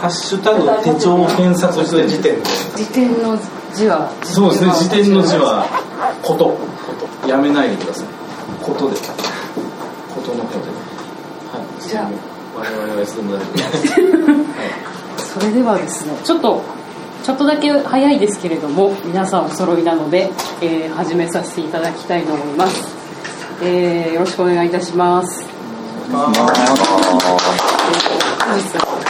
ハッシュタグ手帳を検索する時点で。辞典の字は。そうですね辞典の字はこと。やめないでください。ことで。ことのことで。はい。じゃあ。我々は SM 大丈夫ですそれではですねちょっとちょっとだけ早いですけれども皆さんお揃いなので、えー始めさせていただきたいと思います、えーよろしくお願いいたします。本日は、えー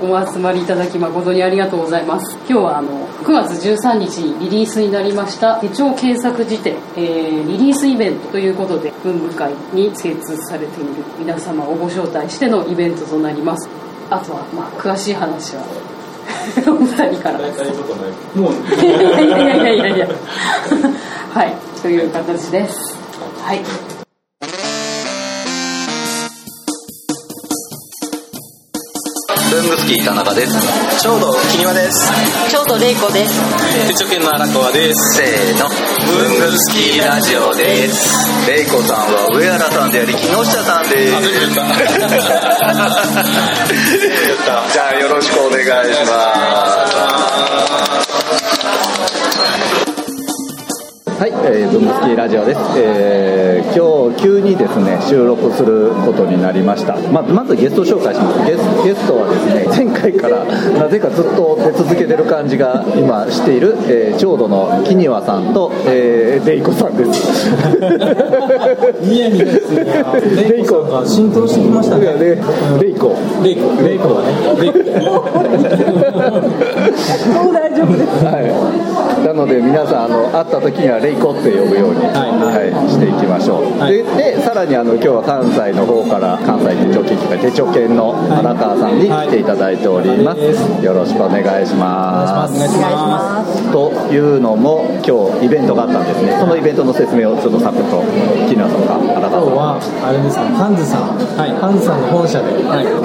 お集まりいただき誠にありがとうございます。今日はあの9月13日にリリースになりました手帳検索辞典、えーリリースイベントということで文部会に精通されている皆様をご招待してのイベントとなります。あとはまあ詳しい話は お二人から。大体ことない。もう。いやいやいやいやいやいや。はいという形です。はいブングスキー田中です。ちょうど木庭です。ちょうど玲子です。手帳犬の荒川です。せーの。ブングスキーラジオです。レイコさんは上原さんであり木下さんです。じゃあよろしくお願いしますはい、えー、ブングスキーラジオです、えー今日急にですね収録することになりました。ままずゲスト紹介します。ゲスゲストはですね前回からなぜかずっと出続けてる感じが今している、えー、郷土の木庭さんと、えー、レイコさんです。ニヤニヤですねレイコが浸透してきましたね。いやレレイコ。レイコ。レイコ。はね。レイコ。もう大丈夫です。はい、なので皆さんあの会った時にはレイコって呼ぶように、はい。はいしていきましょう、はい。ででさらにあの今日は関西の方から関西手帳研究会手帳研の荒川さんに来ていただいております、はいよろしくお願いします。お願いします。というのも今日イベントがあったんですね。そのイベントの説明をちょっとサクッと木村さんか荒川さん今日はあれですねハンズさん、ハンズさんの本社で、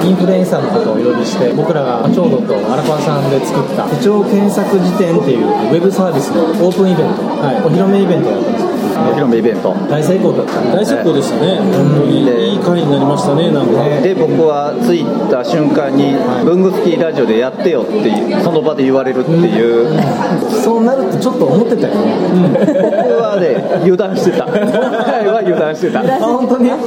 インフルエンサーの方をお呼びして僕らがちょうどと荒川さんで作った手帳検索辞典っていうウェブサービスのオープンイベント、お披露目イベントだったんです。お披露目イベント。大成功だった。大成功でしたね。本当に。でいい回になりましたねなんか。で僕は着いた瞬間に「文具スキーラジオでやってよ」ってその場で言われるっていう、そうなるってちょっと思ってたよね、僕はね油断してた。今回は油断してた。あ本当に？うん。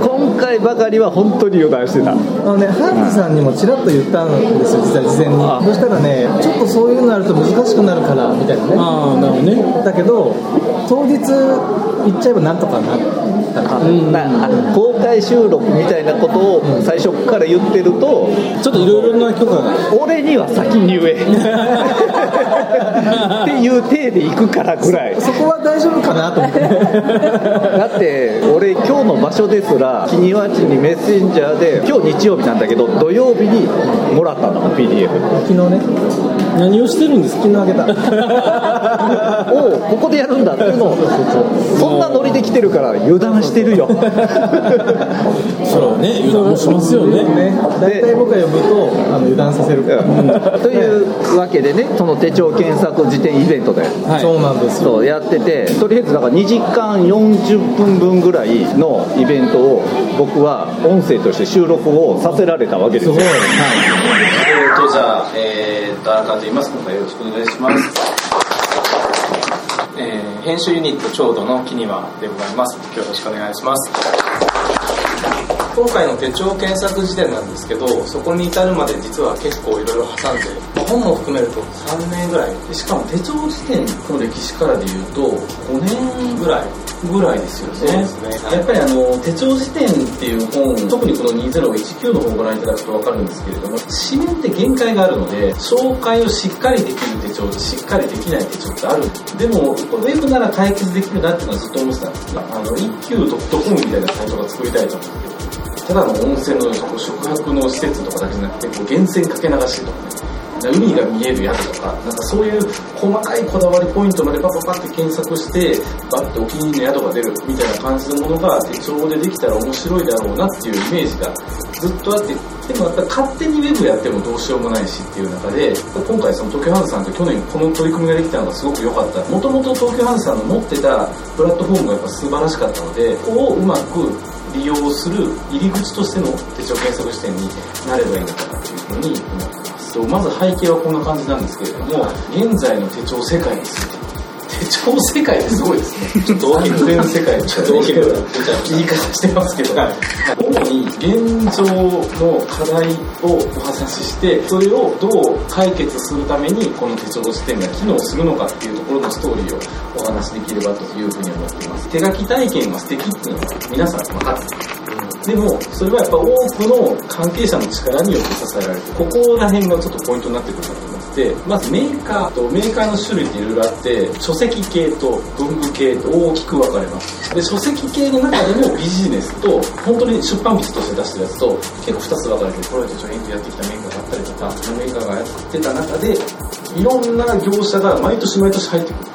今回ばかりは本当に油断してた。あのね、ハンズさんにもちらっと言ったんですよ、実は事前に。そしたらね、ちょっとそういうのあると難しくなるから、みたいなね。ああなるほどね。だけど、当日行っちゃえばなんとかなったから。なあ公開収録みたいなことを最初から言ってるとちょっといろいろな許可が。俺には先に言え。っていう体で行くからぐらい。そこは大丈夫かなと思って。だって俺今日の場所ですら木庭地にメッセンジャーで今日日曜日なんだけど土曜日にもらったんだもん PDF 昨日ね、何をしてるんですか？昨日あげた。おうここでやるんだ。っていうのをそんなノリで来てるから油断してるよ。それはね油断もしますよね。ね、大体僕が呼ぶと、あの油断させる。から。というわけでねその手帳検索辞典イベントではい。そうなんですよ。そうやっててとりあえずだから2時間40分分ぐらいのイベントを僕は音声として収録をさせられたわけですよ。すごい。えーとじゃあえーと荒川と言います今回よろしくお願いします。えー編集ユニットちょうどの木庭でございます。今日よろしくお願いします。今回の手帳検索辞典なんですけどそこに至るまで実は結構いろいろ挟んで、まあ本も含めると3年ぐらい。でしかも手帳辞典の歴史からでいうと5年ぐらい。ぐらいですよね。やっぱりあの手帳辞典っていう本特にこの2019の本をご覧いただくと分かるんですけれども紙面って限界があるので紹介をしっかりできる手帳としっかりできない手帳ってある。でもこれウェブなら解決できるなっていうのはずっと思ってたんです。があの一級 .com みたいなサイトが作りたいと思ってただの温泉のこ宿泊の施設とかだけじゃなくてこう源泉かけ流しとかね海が見える宿とかなんかそういう細かいこだわりポイントまでパパパって検索してバッてお気に入りの宿が出るみたいな感じのものが手帳でできたら面白いだろうなっていうイメージがずっとあってでもやっぱ勝手にウェブやってもどうしようもないしっていう中で今回その東京ハンズさんと去年この取り組みができたのがすごく良かったもともと東京ハンズさんの持ってたプラットフォームがやっぱ素晴らしかったのでここをうまく利用する入り口としての手帳検索視点になればいいのかなというふうに思ってます。まず背景はこんな感じなんですけれども現在の手帳世界について手帳世界ってすごいですね。ちょっと大きくの世界みたいな言い方言い方してますけど、主に現状の課題をお話しして、それをどう解決するためにこの手帳視点が機能するのかっていうところのストーリーをお話しできればというふうに思っています。手書き体験が素敵っていうのは皆さん分かってます。でも、それはやっぱ多くの関係者の力によって支えられて、ここら辺がちょっとポイントになってくるかとてま。ずメーカーとメーカーの種類っていろいろあって、書籍系と文具系と大きく分かれます。で、書籍系の中でもビジネスと、本当に出版物として出してるやつと、結構2つ分かれて、これは手帳編やってきたメーカーがあったりとかの、メーカーがやってた中で、いろんな業者が毎年毎年入ってくる。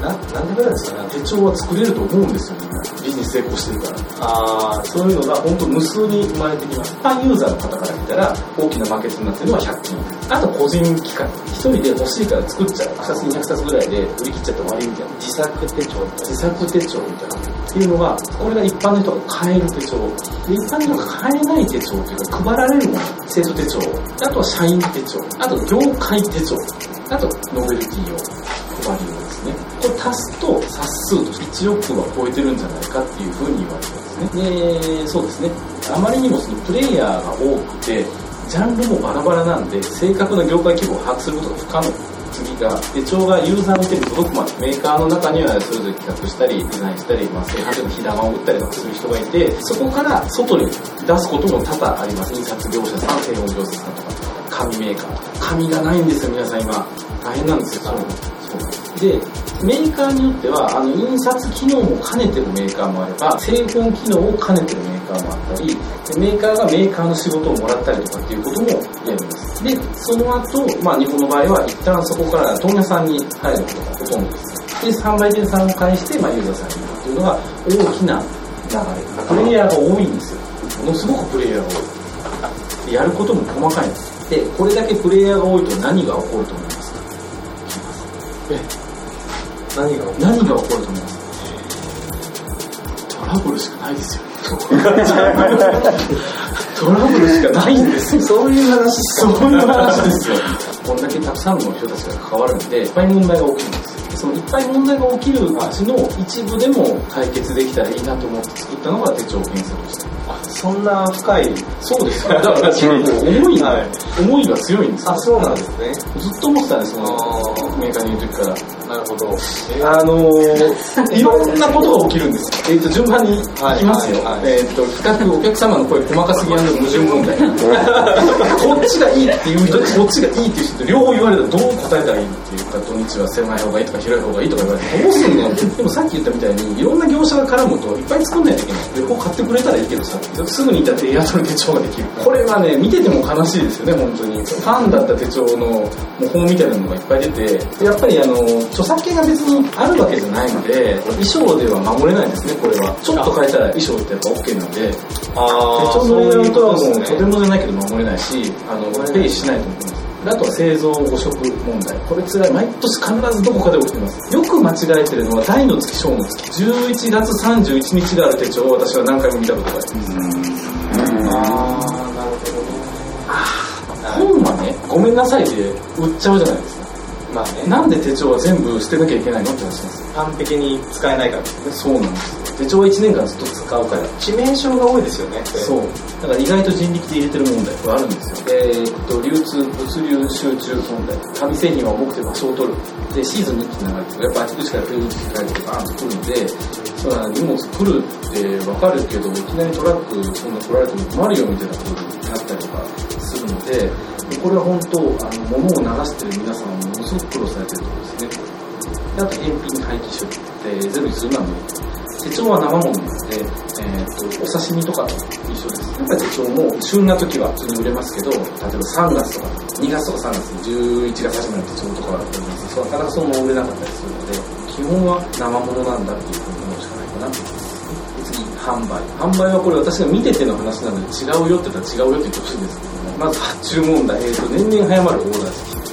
な、なんでぐらいですかね、手帳は作れると思うんですよ、みんな。ビジネス成功してるから。あーそういうのが本当無数に生まれてきます。一般ユーザーの方から見たら、大きなマーケットになってるのは100均。あと個人機関。一人で欲しいから作っちゃう。2つ200冊ぐらいで売り切っちゃって終わりみたいな。自作手帳自作手帳みたいな。っていうのが、これが一般の人が買える手帳。で、一般の人が買えない手帳っていうか、配られるもの。生徒手帳。あとは社員手帳。あと業界手帳。あと、ノベルティ用。配り用ですね。これ足すと冊数として1億は超えてるんじゃないかっていうふうに言われてますね。で、そうですね。あまりにもそのプレイヤーが多くて、ジャンルもバラバラなんで、正確な業界規模を把握することが不可能。次が、手帳がユーザーの手に届くまで、メーカーの中にはそれぞれ企画したり、デザインしたり、まあ、製版所の火玉を打ったりとかする人がいて、そこから外に出すことも多々あります。印刷業者さん、製本業者さんとか、紙メーカー。紙がないんですよ、皆さん今。大変なんですよ、そうで、メーカーによっては、あの、印刷機能も兼ねてるメーカーもあれば、製本機能を兼ねてるメーカーもあったり、でメーカーがメーカーの仕事をもらったりとかっていうこともやります。で、その後、まあ日本の場合は一旦そこから問屋さんに入ることがほとんどです。で、販売店さんを介して、まあユーザーさんに行くっていうのが大きな流れ。プレイヤーが多いんですよ。ものすごくプレイヤーが多い。やることも細かいんです。で、これだけプレイヤーが多いと何が起こると思いますか？え何が何が起こると思います？トラブルしかないですよ。トラブルしかないんですよ。そういう話そういう話ですよ。こんだけたくさんの人たちが関わるんでいっぱい問題が起きるんですよ。そのいっぱい問題が起きるうちの一部でも解決できたらいいなと思って作ったのが手帳検索してそんな深いそうですよ だから結構思いが、はい思いが強いんですよ。あそうなんですね。ずっと思ってたんですそのメーカーにいる時からなるほどあのー、いろんなことが起きるんです。えっ、と、順番にいきますよ。はいはいはいえっ、と、企画、お客様の声細かすぎ矛盾問題。こっちがいいっていう人と、こっちがいいっていう人と両方言われたらどう答えたらいいっていうか、土日は狭い方がいいとか広い方がいいとか言われて、どうすんのでもさっき言ったみたいに、いろんな業者が絡むといっぱい作んないといけない。両方買ってくれたらいいけどさ、すぐに言ったらエアトル手帳ができる。これはね、見てても悲しいですよね、本当に。ファンだった手帳の模倣みたいなのがいっぱい出て、やっぱりあの、著作権が別にあるわけじゃないので、衣装では守れないですね、これは。ちょっと変えたら衣装ってやっぱ OK なんで、あ手帳のレイアウトはもうとてもじゃないけど守れないし、あの、ペイしないと思います。であとは製造誤色問題。これ辛い。毎年必ずどこかで起きてます。よく間違えてるのは大の月、小の月。11月31日がある手帳を私は何回も見たことがあります。ああなるほどね本はね、ごめんなさいで売っちゃうじゃないですか。まあねなんで手帳は全部捨てなきゃいけないのって話なんですよ。完璧に使えないからですねそうなんですよ。手帳は1年間ずっと使うから。致命傷が多いですよねそう。だから意外と人力で入れてる問題はあるんですよ。えーっと、流通、物流集中問題。紙製品は重くて場所を取る。で、シーズンに一気に流れて。やっぱあちこちからフェード機械とかバーンと来るんで、そうだ荷物来るってわかるけど、いきなりトラックそんな来られても困るよみたいなことになったりとかするので、でこれは本当、あの、物を流してる皆さんはものすごく苦労されてるところですね。であと、返品廃棄処理ってゼロにするのは無理。手帳は生ものなので、えー、とお刺身とかと一緒です。やっぱり手帳も旬な時は普通に売れますけど、例えば3月とか2月とか3月、11月始まる手帳とかがありますそうなかなかそのまま売れなかったりするので、基本は生ものなんだっていうふうに思うしかないかなと思います。次、販売？販売はこれ私が見てての話なので違うよって言ったら違うよって言ってほしいんですけど、まず発注問題、えー、と年々早まるオーダー付き。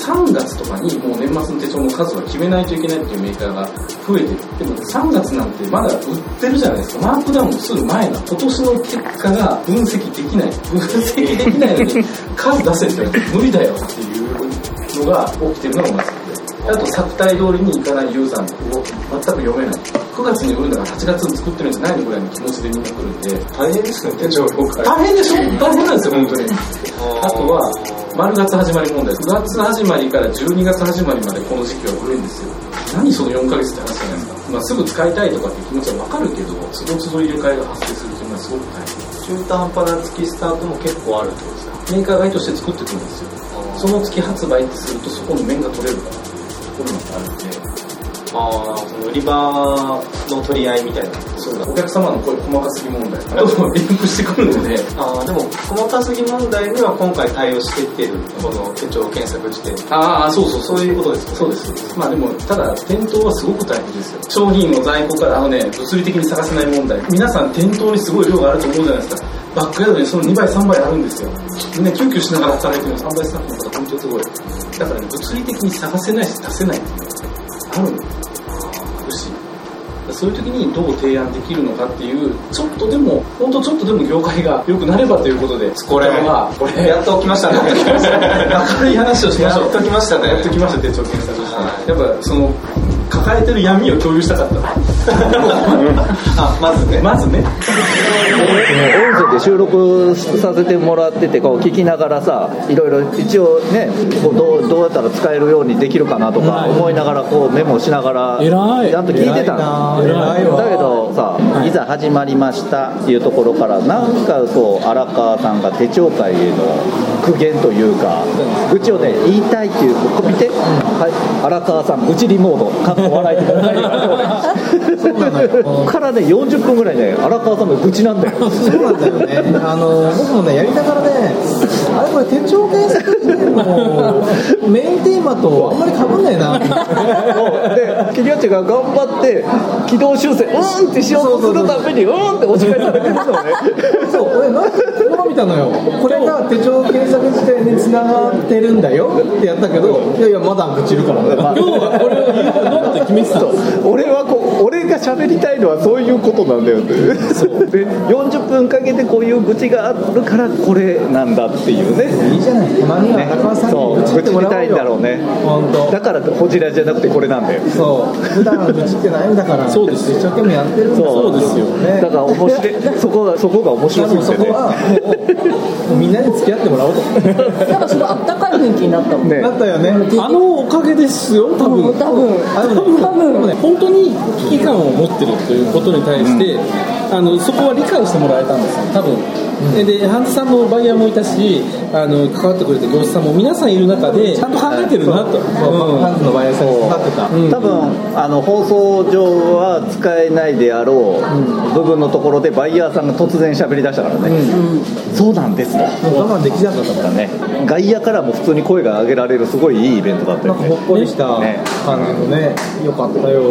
3月とかにもう年末の手帳の数は決めないといけないっていうメーカーが増えてるでも3月なんてまだ売ってるじゃないですか。マークダウンする前な今年の結果が分析できない。分析できないのに数出せって無理だよっていうのが起きてるのがまずあと作体通りにいかないユーザーの動き全く読めない。9月に売るんだから8月に作ってるんじゃないのぐらいの気持ちでみんな来るんで。大変ですね、手帳業界。大変でしょ？大変なんですよ本当に。あとは丸月始まり問題。9月始まりから12月始まりまでこの時期は古いんですよ。何その4ヶ月って話じゃないですか、まあ、すぐ使いたいとかって気持ちは分かるけどつどつど入れ替えが発生するというのはすごく大変。中途半端な月スタートも結構あるってことですか？メーカー買いとして作ってくるんですよ。その月発売ってするとそこの面が取れるからこういうのってあるんでああ、その売り場の取り合いみたいな。そうだお客様の声細かすぎ問題。とリンクしてくるので。ああ、でも細かすぎ問題には今回対応していってる、この手帳検索時点。ああそうそうそういうことですか。そうですまあでもただ店頭はすごく大変ですよ。商品の在庫からあのね物理的に探せない問題。皆さん店頭にすごい量があると思うじゃないですかバックヤードにその2倍3倍あるんですよ。みんな救急しながら働いてるの3倍スタッフの方本当にすごい。だからね物理的に探せないし出せないっていうのがあるしいそういう時にどう提案できるのかっていうちょっとでも本当ちょっとでも業界が良くなればということでこれはこれやっと来ましたね。明るい話をしましょう。やっと来ましたね。やっと来ました手帳検索して、やっぱその抱えてる闇を共有したかったあ、まずね。まずね。音声で収録させてもらっててこう聞きながらさいろいろ一応ねこうどうどうやったら使えるようにできるかなとか思いながらこうメモしながらちゃんと聞いてたの。偉いわ。だけどさい。ざ始まりましたっていうところからなんかこう荒川さんが手帳界への苦言というか愚痴をね言いたいっていうここ見て、はい、荒川さん愚痴リモードかっこ笑いって書いてあるからここからね40分ぐらいね荒川さんの愚痴なんだよ。そうなんだよね。あの僕もねやりながらね、あれこれ手帳検索時点のメインテーマとあんまり被んな。いなでキリオチが頑張って軌道修正うーんってしようとするためにうーんって押し返されてるのね。そう俺なんかこの見たのよ。これが手帳検索時点に繋がってるんだよってやったけど、いやいやまだ愚痴るからね。まあ今日はこれを言うのって決めてたの。俺はこう俺が喋りたいのはそういうことなんだよって で40分かけてこういう愚痴があるからこれなんだっていうねいいじゃない。たまにはね中川さんそうに愚痴ってもらおうよ。愚痴りたいんだろうね本当。だからホジラじゃなくてこれなんだよそう。普段愚痴ってないんだから。そうです一生懸命やってるんだそうですよ。ね。だから面白い そこがそこが面白多分そすぎてねみんなに付き合ってもらおうと。なんかすごいあったかい雰囲気になったもん。ねなったよね。あのおかげですよ多分多分。あでもね多分。でもね本当に危機感を持ってるということに対して、あのそこは理解してもらえたんですよ多分、ででハンズさんのバイヤーもいたしあの関わってくれた業者さんも皆さんいる中でちゃんと考えてるなと、そうハンズのバイヤーさんにかかってた。多分あの放送上は使えないであろう部分のところでバイヤーさんが突然喋り出したからね、そうなんですともう我慢できなかったから。だね。外野からも普通に声が上げられるすごいいいイベントだったよなんかほっねこりしたね。感じのね、よかったよ。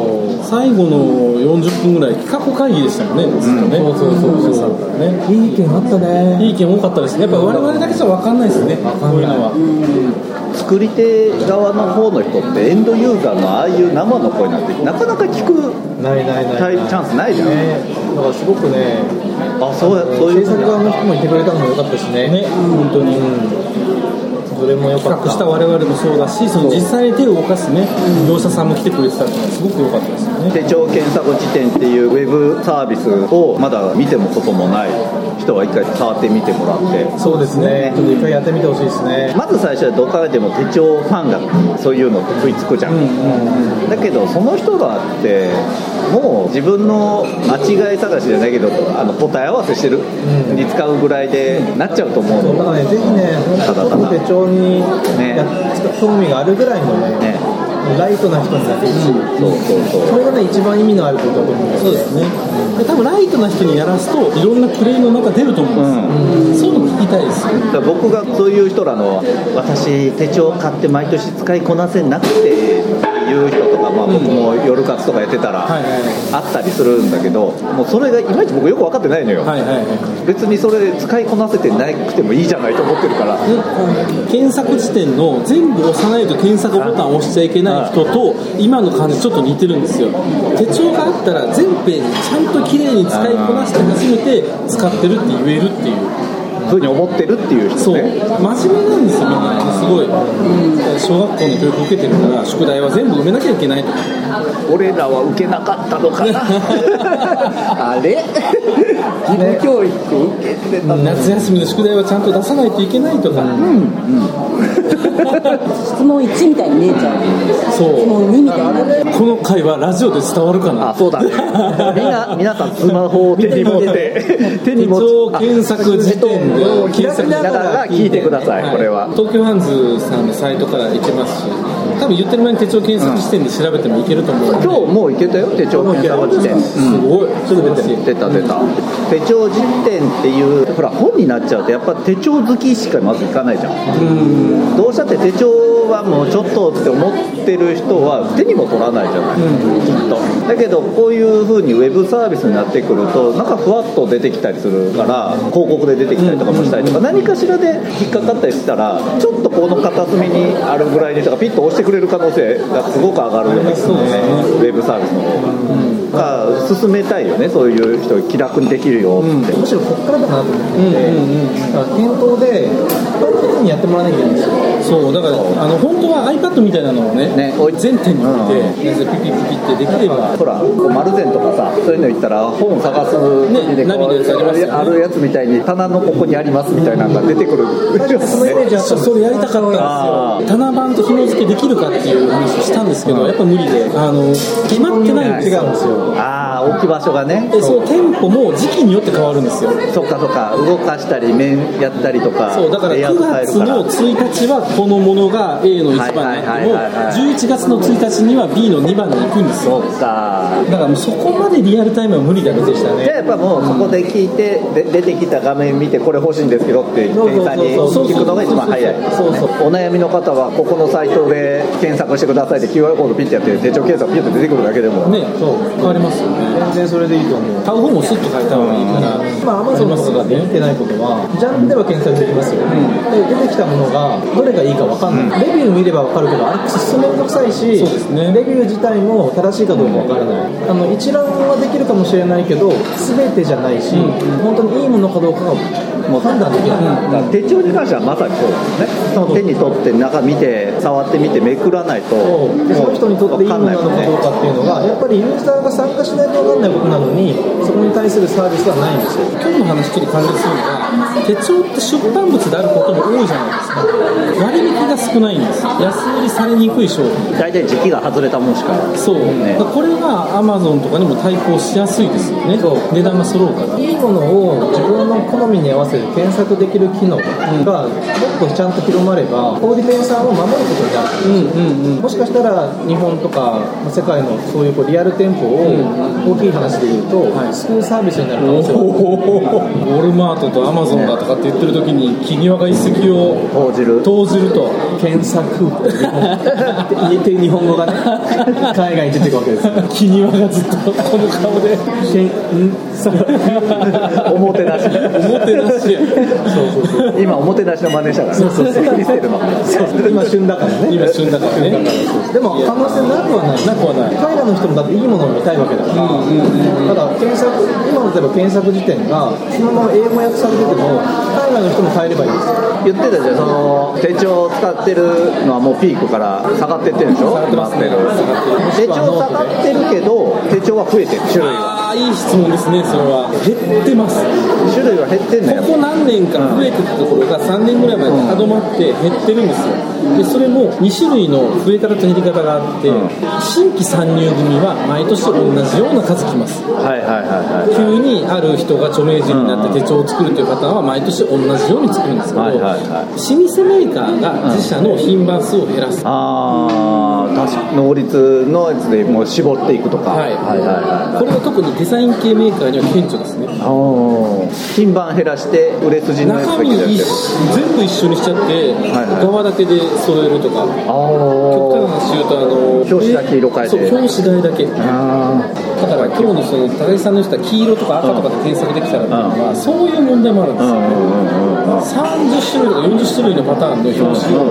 最後の40分ぐらい企画会議でしたよねずっとね、そうそうそう皆さんからね。いい意見あったね。いい意見多かったですね。やっぱ我々だけじゃ分かんないですね。こういうのは。作り手側の方の人ってエンドユーザーのああいう生の声なんてなかなか聞くないないない。チャンスないじゃん、ね、だからすごくね、あそうやそういう制作側の人もいてくれたのも良かったしね。ね。本当に、それも良かった。した我々もそうだしその実際に手を動かすね業者さん。も来てくれてたのはすごく良かったですよね手帳検索辞典っていうウェブサービスをまだ見てもこともない人は一回触ってみてもらって。そうですね。ちょっと一回やってみてほしいですね。まず最初はどっからでも手帳ファンがそういうの食いつくじゃん,、だけどその人らってもう自分の間違い探しじゃないけどあの答え合わせしてるに使うぐらいでなっちゃうと思うそうだからね、ぜひね、ただただ。本当に手帳にねや興味があるぐらいのね、ねライトな人になってほしい。そうそうそう。それがね、一番意味のあることだと思うんですそうですねで多分ライトな人にやらすといろんなプレイの中出ると思うんですよ、そういうの聞きたいです。よ僕がそういう人らの私手帳買って毎年使いこなせなくて言う人とか、まあ、僕も夜活とかやってたら、あったりするんだけどもうそれがいまいち僕よく分かってないのよ、はいはいはい。別にそれ使いこなせてなくてもいいじゃないと思ってるから、検索時点の全部押さないと検索ボタンを押しちゃいけない人と今の感じちょっと似てるんですよ。手帳があったら全ページちゃんと綺麗に使いこなして初めて使ってるって言えるっていうふうに思ってるっていう人そう。ね真面目なんですよみんな。すごい。小学校の教育受けてるから宿題は全部埋めなきゃいけないと。か俺らは受けなかったのかな。あれ？義務教育受けてたの夏休みの宿題はちゃんと出さないといけないとか、質問1みたいに見えちゃう。そう。質問2みたいにな。るこの会話ラジオで伝わるかな？あそうだね。みんな皆さんスマホを手に持って。手に持手帳検索時点で検索だから聞いてください、これは。東京ハンズさんのサイトから行けますし多分言ってる前に手帳検索時点で調べてもいけると思うので。今日もういけたよ手帳検索時点すごい。ちょっと出て出た出た。手帳辞典っていうほら本になっちゃうとやっぱ手帳好きしかまずいかないじゃん。どうしたって手帳はもうちょっとって思ってる人は手にも取らないじゃない、きっと。だけどこういう風にウェブサービスになってくるとなんかふわっと出てきたりするから広告で出てきたりとかもしたりとか何かしらで引っかかったりしたらちょっとこの片隅にあるぐらいにとかピッと押してくれる可能性がすごく上がるよねそうですねウェブサービスの方が、が進めたいよねそういう人気楽にできるよって、むしろこっからだなと思ってて、だから店頭で一般的にやってもらわなきゃいけない。んですよそうだからあの本当は iPad みたいなのをねね全店に置いて、ピピピピってできれば。ほら、こう丸善とかさ、そういうの行ったら、本探す時でねナビのやつありますよね。あるやつみたいに、棚のここにありますみたいなのが出てくる。そのイメージあったそれやりたかったんあですよ。棚番と紐付けできるかっていう話をしたんですけど、やっぱ無理であの決まってないんですよ違うんですよ。ああ、置き場所がね。でそう店舗も時期によって変わるんですよ。そっかそっか、動かしたり、面やったりとか。そうだからレイアウト9月の1日はこのものが A の1番になってもはいはいはい。はい11月の1日には B の2番に行くんですよ。そっか。だからもうそこまでリアルタイムは無理だでしたね。じゃあやっぱもうそこで聞いて、で出てきた画面見てこれ欲しいんですけどって店員さんに聞くのが一番早い。そうそうお悩みの方はここのサイトで検索してくださいって QR コードピッてやって手帳検索ピッて出てくるだけでも。ねそう。変わりますよね全然それでいいと思う。買う方もスッと変えた方がいいからまあ、アマゾンとかができてないことは、ジャンルでは検索できますよ、で出てきたものがどれがいいか分かんない、レビュー見れば分かるけど、あれ、くっそめんどくさいし、そうですね。レビュー自体も正しいかどうか分からない、あの一覧はできるかもしれないけど、すべてじゃないし、本当にいいものかどうかがもう判断できない。手帳に関してはまさにそうですね。その手に取って中見て触ってみてめくらないと。でその人にとっていいものなのかどうかっていうのが、やっぱりユーザーが参加しないと分かんないことなのに、そこに対するサービスはないんですよ。今日の話ちょっと感じするのが手帳って出版物であることも多いじゃないですか。割引が少ないんです。安売りされにくい商品。大体時期が外れたもんしか。そう、ね。これがアマゾンとかにも対抗しやすいですよね。値段が揃うから。いいものを自分の好みに合わせて検索できる機能がもっとちゃんと広まれば小売店さんを守ることになる、もしかしたら日本とかまあ世界のそういうこうリアル店舗を大きい話で言うと、救うサービスになる可能性がある。ウォルマートとアマゾンだとかって言ってる時に木際が一石を投じる。投じると。検索。って言えて日本語がね。海外に出てくわけですよ。木際がずっとこの顔で。おもてなし。おもてなしや。そうそうそう。今おもてなしの真似したから。そうそうそう。クリステルの。今旬だからね。今旬だからね。でも可能性なくはない。なくはない海外の人もだっていいものを見たいわけだから、ただ検索今の例えば検索時点がそのまま英語訳されてても海外の人も変えればいいんです。よ言ってたじゃんその手帳を使ってるのはもうピークから下がってってるでしょ？下がってますね手帳下がってるけど手帳は増えてる。種類は？ああいい質問ですねそれは。減ってます。種類は減ってんのよ。ここ何年か増えてたところが3年ぐらい前にとどまって減ってるんですよ。でそれも2種類の増え方と減り方があって、新規参入組は毎年同じような数来ます。はいはいはいはい。急にある人が著名人になって手帳を作るという方は毎年同じように作るんですけど、はいはいはい。老舗メーカーが自社の品番数を減らす、ああ確か能率のやつでもう絞っていくとか。はい。はいはいはいこれは特にデザイン系メーカーには顕著ですね。品番減らして売れ筋のやつだけでやって全部一緒にしちゃって、はい側だけで揃えるとか極端な表紙だけ色変えて。そう表紙代だけ。だあから今日のその高木さんの言った黄色とか赤とかで検索できたらっていうのは、そういう問題もあるんですよ、30種類とか40種類のパターンの表紙を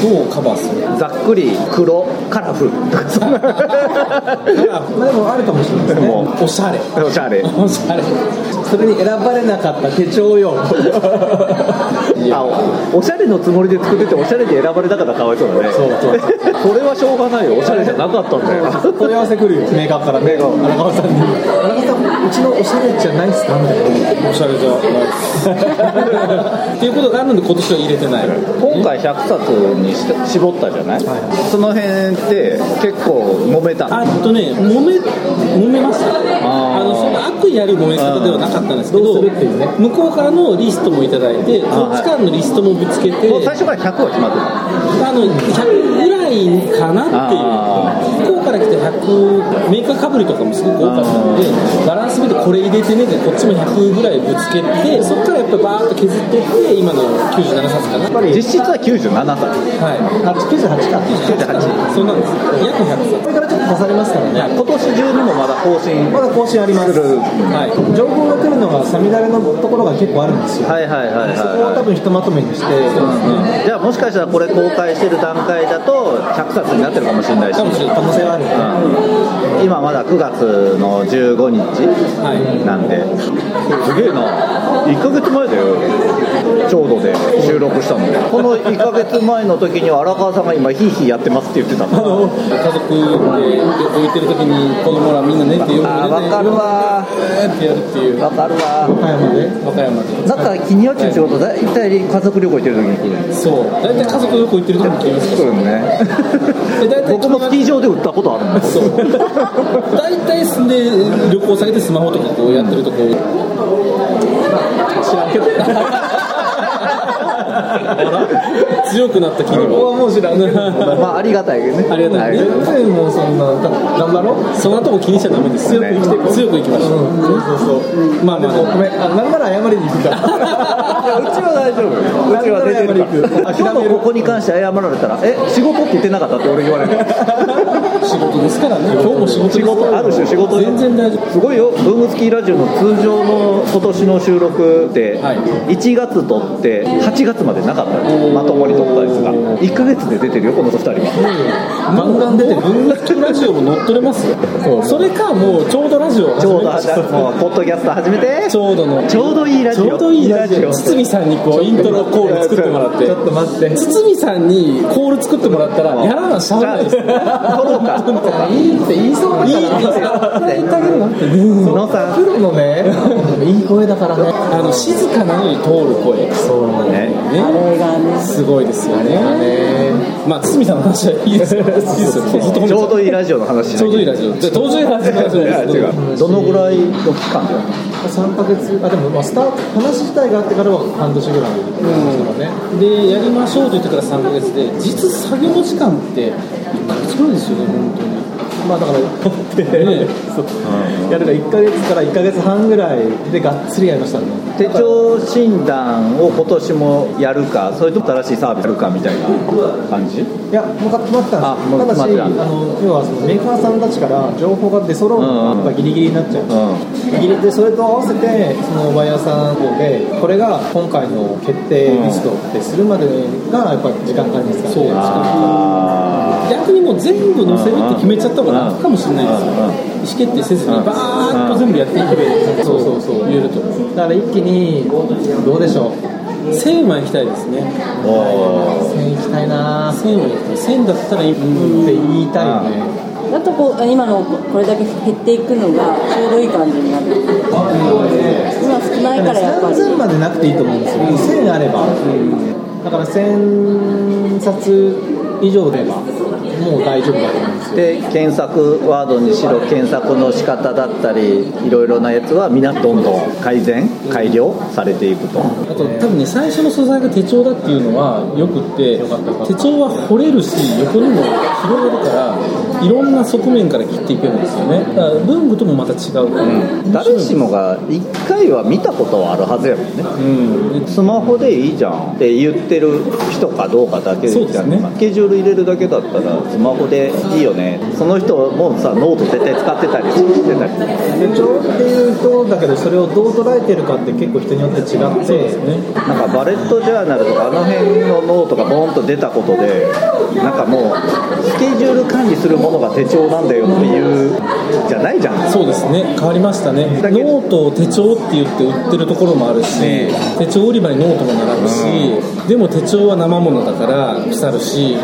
どうカバーするーざっくり黒カラフ。ルとかそんなまあでもあるかもしれないですね。も。おしゃれ。うおしゃれ。おしゃれ。それに選ばれなかった手帳よ。あおおしゃれのつもりで作ってておしゃれで選ばれたからかわいそうだね。そうそうそれはしょうがないよ。おしゃれじゃなかったんだよ。問い合わせ来るよ。メーカーからね荒川さんに荒川さんうちのおしゃれじゃないっすか？みたいなおしゃれじゃないですっていうことがあるので今年は入れてない今回100冊にし絞ったじゃない、その辺って結構揉めたあえっとね揉め揉めました。あのその悪意ある揉め方ではなかったんですけどどうするっていうね。向こうからのリストもいただいてこっちからのリストもぶつけて。もう最初から100は決まってあの100ぐらいかなっていう。から来て100メーカーかぶりとかもすごく多かったのでバランス見てこれ入れてねでこっちも100ぐらいぶつけてそこからやっぱバーッと削っていって今の97冊かな。た実質は97冊。はい。あ98か。98そうなんです。約100冊。これからちょっと足されますからね。今年中にもまだ更新まだ更新あります。はい。情報が来るのがサミダレのところが結構あるんですよ。はいはいはいはいそこを多分ひとまとめにして。じゃあもしかしたらこれ公開してる段階だと100冊になってるかもしれないし。かもしれない可能性はあるうん。今まだ9月の15日なんで、すげえな。1ヶ月前だよ。ちょうどで収録したの。この1ヶ月前の時には荒川さんが今ヒーヒーやってますって言ってた。の家族で置いてる時に子供らみんな寝て夜あーわかるわ。えーってやるっていう。わかるわ。岡山で。和歌山で。なんか気になっちゃう仕事大体家族旅行行ってる時に来るそう。大体家族旅行行ってる時に聞きます来るね。で大体僕もスキー場で売ったことあるもんそう。大体住んで旅行先でスマホとかこうやってるとこ知らんけど 強くなった気にももう知らんけど。まあありがたいけどね。ありがたいね。は全然もうそんな頑張ろうその後も気にしちゃダメです。強く生きて強く生きましょう、そうそうそう。まあまあ。でもごめん。あなんなら謝りに行くか。らいやうちは大丈夫。うちは出てるから。今日のここに関して謝られたらえ仕事って言ってなかったって俺言われる。仕事ですからね。今日も仕事仕事ある種仕事よ全然大丈夫。すごいよ。ブームスキーラジオの通常の今年の収録ではい。1月撮って8月までなかった。のまともに撮ったやつが1ヶ月で出てるよこの2人は。ガンガン出て文具付きラジオも乗っ取れますよ。それかもうちょうどラジオちょうどポッドキャスト始めて。ちょうどの。ちょうどいいラジオ。ちょうどいいラジオ。堤さんにこうイントロコール作ってもらって。ちょっと待って。堤さんにコール作ってもらったらやらなしゃあない。です撮ろうか。いいって言いそうだから。いいって言ってあげるのさん。プロのね。いい声だからね。あの静かなのに通る声。そうね。ね。すごいですよね。まあ堤さんの話はいいですよ。いいですよちょうどいいラジオの話ちょうどいいラジオ。じゃどいいラジオの話いやです違う。どのぐらいの期間で？3ヶ月。あでもまあスタート話自体があってからは半年ぐらいですからね。でやりましょうと言ってから3ヶ月で実作業時間って1ヶ月ぐらいですよね本まあだからね。そう。やるから1ヶ月から1ヶ月半ぐらいでがっつりやりましたね。手帳診断を今年もやるかそれとも新しいサービスやるかみたいな感じ？いやもう決まってたあんですよ。ただしあの要はそのメーカーさんたちから情報が出揃うのがギリギリになっちゃう。ん。ですよギリでそれと合わせてそのバイヤーさんの方でこれが今回の決定リストってするまでがやっぱり時間かかりますからね。そうあ逆にもう全部載せるって決めちゃった方が楽かもしれないですよ。意思決定せずにバーッと全部やっていけばいいそうそうそう。言えるとだから一気にどうでしょう。1000は行きたいですね。ーおー。1000行きたい。なー1000は行きたい1000だったらいいって言いたいよね。だとこう今のこれだけ減っていくのがちょうどいい感じになる。今少ないからやっぱり。3000までなくていいと思うんですよ。1000あれば。だから1000冊以上であればもう大丈夫だと思うんで検索ワードにしろ検索の仕方だったりいろいろなやつはみんなどんどん改善改良されていくと。あと多分ね最初の素材が手帳だっていうのはよくって手帳は掘れるし横にも広がるからいろんな側面から切っていけるんですよね。だから文具ともまた違う。から、誰しもが1回は見たことはあるはずやもんね、うん、スマホでいいじゃんって言ってる人かどうかだけじゃね。スケジュール入れるだけだったらスマホでいいよねその人もさノート絶対使ってたりしてたり手帳っていうとだけどそれをどう捉えてるかって結構人によって違ってなんかバレットジャーナルとかあの辺のノートがボーンと出たことでなんかもうスケジュール管理するものが手帳なんだよっていうじゃないじゃん。そうですね。変わりましたね。ノートを手帳って言って売ってるところもあるし、手帳売り場にノートも並ぶし、でも手帳は生物だから腐るし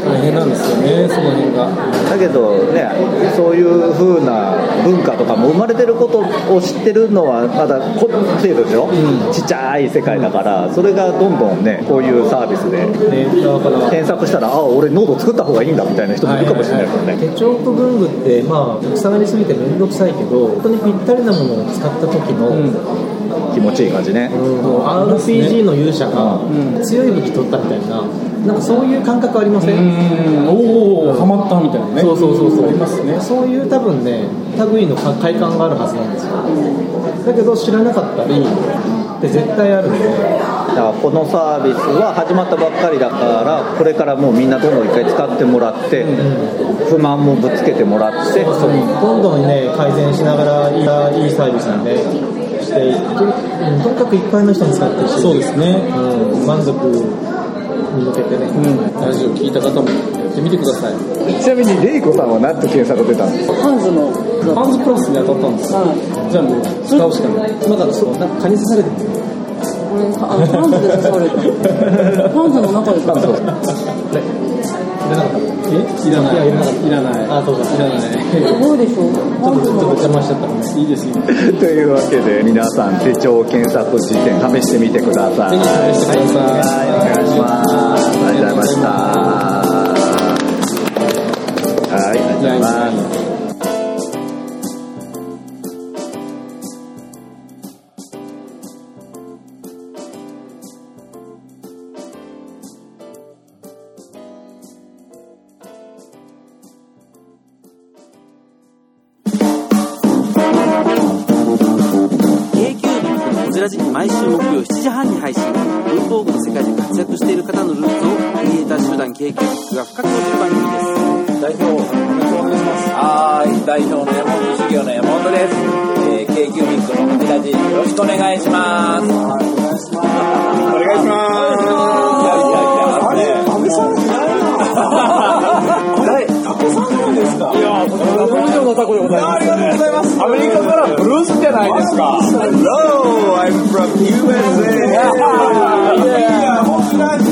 大変なんですよねその辺が。だけどねそういう風な文化とかも生まれてることを知ってるのはまだこ程度でしょ、ちっちゃい世界だからそれがどんどんねこういうサービスで。ね検索したらあ俺ノート作った方がいいんだみたいな人もいるかもしれないからね、手帳と文具ってまあたくさんありすぎて面倒くさいけど本当にぴったりなものを使った時の、気持ちいい感じね、もう RPG の勇者が強い武器取ったみたいななんかそういう感覚ありません、おおハマったみたいなね。そうそうそうそう。ありますね。そういう多分ね類のか快感があるはずなんですよ。だけど知らなかったりって絶対あるんで。だからこのサービスは始まったばっかりだからこれからもうみんなどんどん一回使ってもらって、不満もぶつけてもらって、どんどんね改善しながらいいいいサービスにねして。とにかくいっぱいの人に使ってほしいそうですね。うん、満足に向けてね、ラジオ聞いた方もやってみてください。ちなみにレイコさんは何と検索出たんですか？ハンズのハンズプラスに当たったんですよ。じゃあもう使うしかないまだそうなんか蚊に刺されてるこれあのハンズで刺されたハンズの中で刺されたい。らなかったえいらない。いらなかったいらない。あそうかいらない。す。ごい。でしょハンズちょっとの邪魔しちゃったからねいいですいいですというわけで皆さん手帳検索辞典試してみてくださいぜひ試してくださいはいお願いしますありがとうございましたはいありがとうございますこちら時毎週木曜7時半に配信文房具の世界で活躍している方のルーツをクリエイター集団 k q が深く落ちる番組です代表お願いしますはい、代表の山本修行の山本です。えー、k q ミックのこちらじよろしくお願いします。アメリカからブルースじゃないですか。Hello, I'm from USA. Yeah, たち。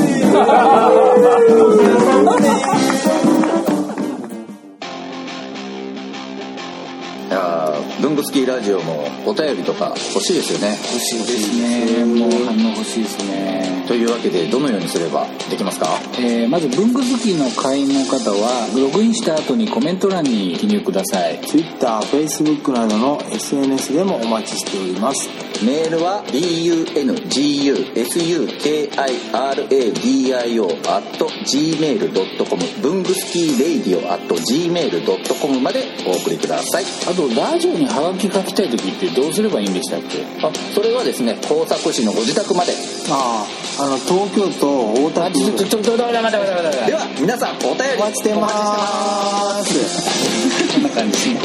いやーラジオもお便りとか欲しいですよね欲しいですねもう反応欲しいですねというわけでどのようにすればできますか？えーまず文具好きの会員の方はログインした後にコメント欄に記入ください。TwitterFacebook などの SNS でもお待ちしておりますメールは bungusukiradio.gmail.com 文具スキーレイディオ .gmail.com までお送りください。あとラジオにハガキ書きたい時ってどうすればいいんでしたっけ？あそれはですね工作士のご自宅まで。あああの東京都大田区。ちょちょちょ待って待って待ってでは皆さんお便りお待ちしてますこんな感じ